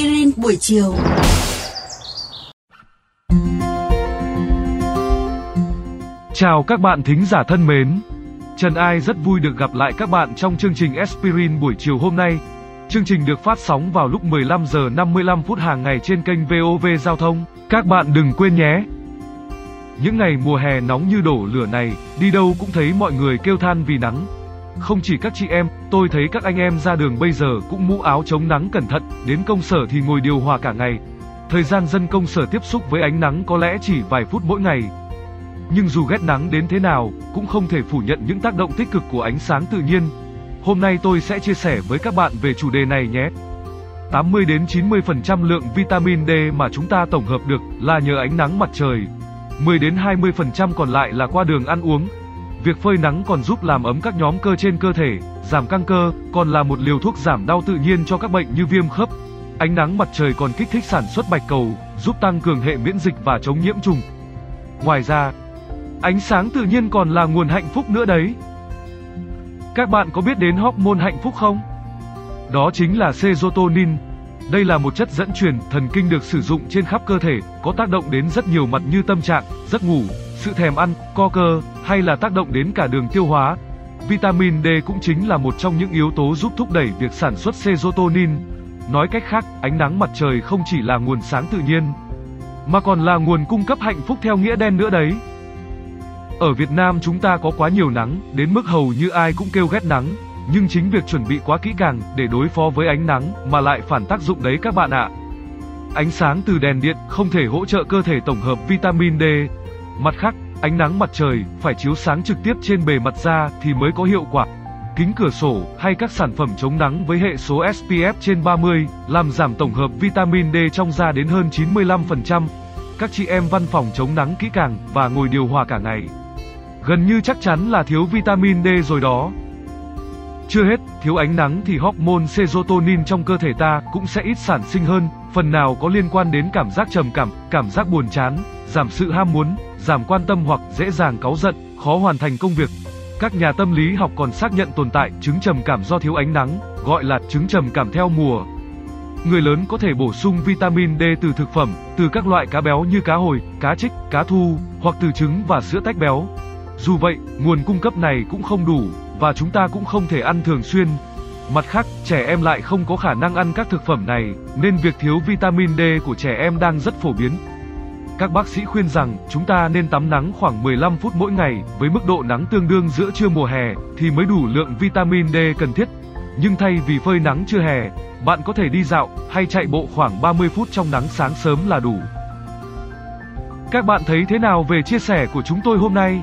aspirin buổi chiều. Chào các bạn thính giả thân mến. Trần Ai rất vui được gặp lại các bạn trong chương trình Aspirin buổi chiều hôm nay. Chương trình được phát sóng vào lúc 15 giờ 55 phút hàng ngày trên kênh VOV Giao thông. Các bạn đừng quên nhé. Những ngày mùa hè nóng như đổ lửa này, đi đâu cũng thấy mọi người kêu than vì nắng. Không chỉ các chị em, tôi thấy các anh em ra đường bây giờ cũng mũ áo chống nắng cẩn thận, đến công sở thì ngồi điều hòa cả ngày. Thời gian dân công sở tiếp xúc với ánh nắng có lẽ chỉ vài phút mỗi ngày. Nhưng dù ghét nắng đến thế nào, cũng không thể phủ nhận những tác động tích cực của ánh sáng tự nhiên. Hôm nay tôi sẽ chia sẻ với các bạn về chủ đề này nhé. 80 đến 90% lượng vitamin D mà chúng ta tổng hợp được là nhờ ánh nắng mặt trời. 10 đến 20% còn lại là qua đường ăn uống. Việc phơi nắng còn giúp làm ấm các nhóm cơ trên cơ thể, giảm căng cơ, còn là một liều thuốc giảm đau tự nhiên cho các bệnh như viêm khớp. Ánh nắng mặt trời còn kích thích sản xuất bạch cầu, giúp tăng cường hệ miễn dịch và chống nhiễm trùng. Ngoài ra, ánh sáng tự nhiên còn là nguồn hạnh phúc nữa đấy. Các bạn có biết đến hormone hạnh phúc không? Đó chính là serotonin. Đây là một chất dẫn truyền thần kinh được sử dụng trên khắp cơ thể, có tác động đến rất nhiều mặt như tâm trạng, giấc ngủ, sự thèm ăn, co cơ, hay là tác động đến cả đường tiêu hóa. Vitamin D cũng chính là một trong những yếu tố giúp thúc đẩy việc sản xuất serotonin. Nói cách khác, ánh nắng mặt trời không chỉ là nguồn sáng tự nhiên, mà còn là nguồn cung cấp hạnh phúc theo nghĩa đen nữa đấy. Ở Việt Nam chúng ta có quá nhiều nắng, đến mức hầu như ai cũng kêu ghét nắng, nhưng chính việc chuẩn bị quá kỹ càng để đối phó với ánh nắng mà lại phản tác dụng đấy các bạn ạ. Ánh sáng từ đèn điện không thể hỗ trợ cơ thể tổng hợp vitamin D. Mặt khác, ánh nắng mặt trời phải chiếu sáng trực tiếp trên bề mặt da thì mới có hiệu quả. Kính cửa sổ hay các sản phẩm chống nắng với hệ số SPF trên 30 làm giảm tổng hợp vitamin D trong da đến hơn 95%. Các chị em văn phòng chống nắng kỹ càng và ngồi điều hòa cả ngày. Gần như chắc chắn là thiếu vitamin D rồi đó. Chưa hết, thiếu ánh nắng thì hormone serotonin trong cơ thể ta cũng sẽ ít sản sinh hơn, phần nào có liên quan đến cảm giác trầm cảm, cảm giác buồn chán, giảm sự ham muốn, giảm quan tâm hoặc dễ dàng cáu giận, khó hoàn thành công việc. Các nhà tâm lý học còn xác nhận tồn tại chứng trầm cảm do thiếu ánh nắng, gọi là chứng trầm cảm theo mùa. Người lớn có thể bổ sung vitamin D từ thực phẩm, từ các loại cá béo như cá hồi, cá trích, cá thu, hoặc từ trứng và sữa tách béo. Dù vậy, nguồn cung cấp này cũng không đủ, và chúng ta cũng không thể ăn thường xuyên. Mặt khác, trẻ em lại không có khả năng ăn các thực phẩm này, nên việc thiếu vitamin D của trẻ em đang rất phổ biến. Các bác sĩ khuyên rằng chúng ta nên tắm nắng khoảng 15 phút mỗi ngày, với mức độ nắng tương đương giữa trưa mùa hè thì mới đủ lượng vitamin D cần thiết. Nhưng thay vì phơi nắng trưa hè, bạn có thể đi dạo hay chạy bộ khoảng 30 phút trong nắng sáng sớm là đủ. Các bạn thấy thế nào về chia sẻ của chúng tôi hôm nay?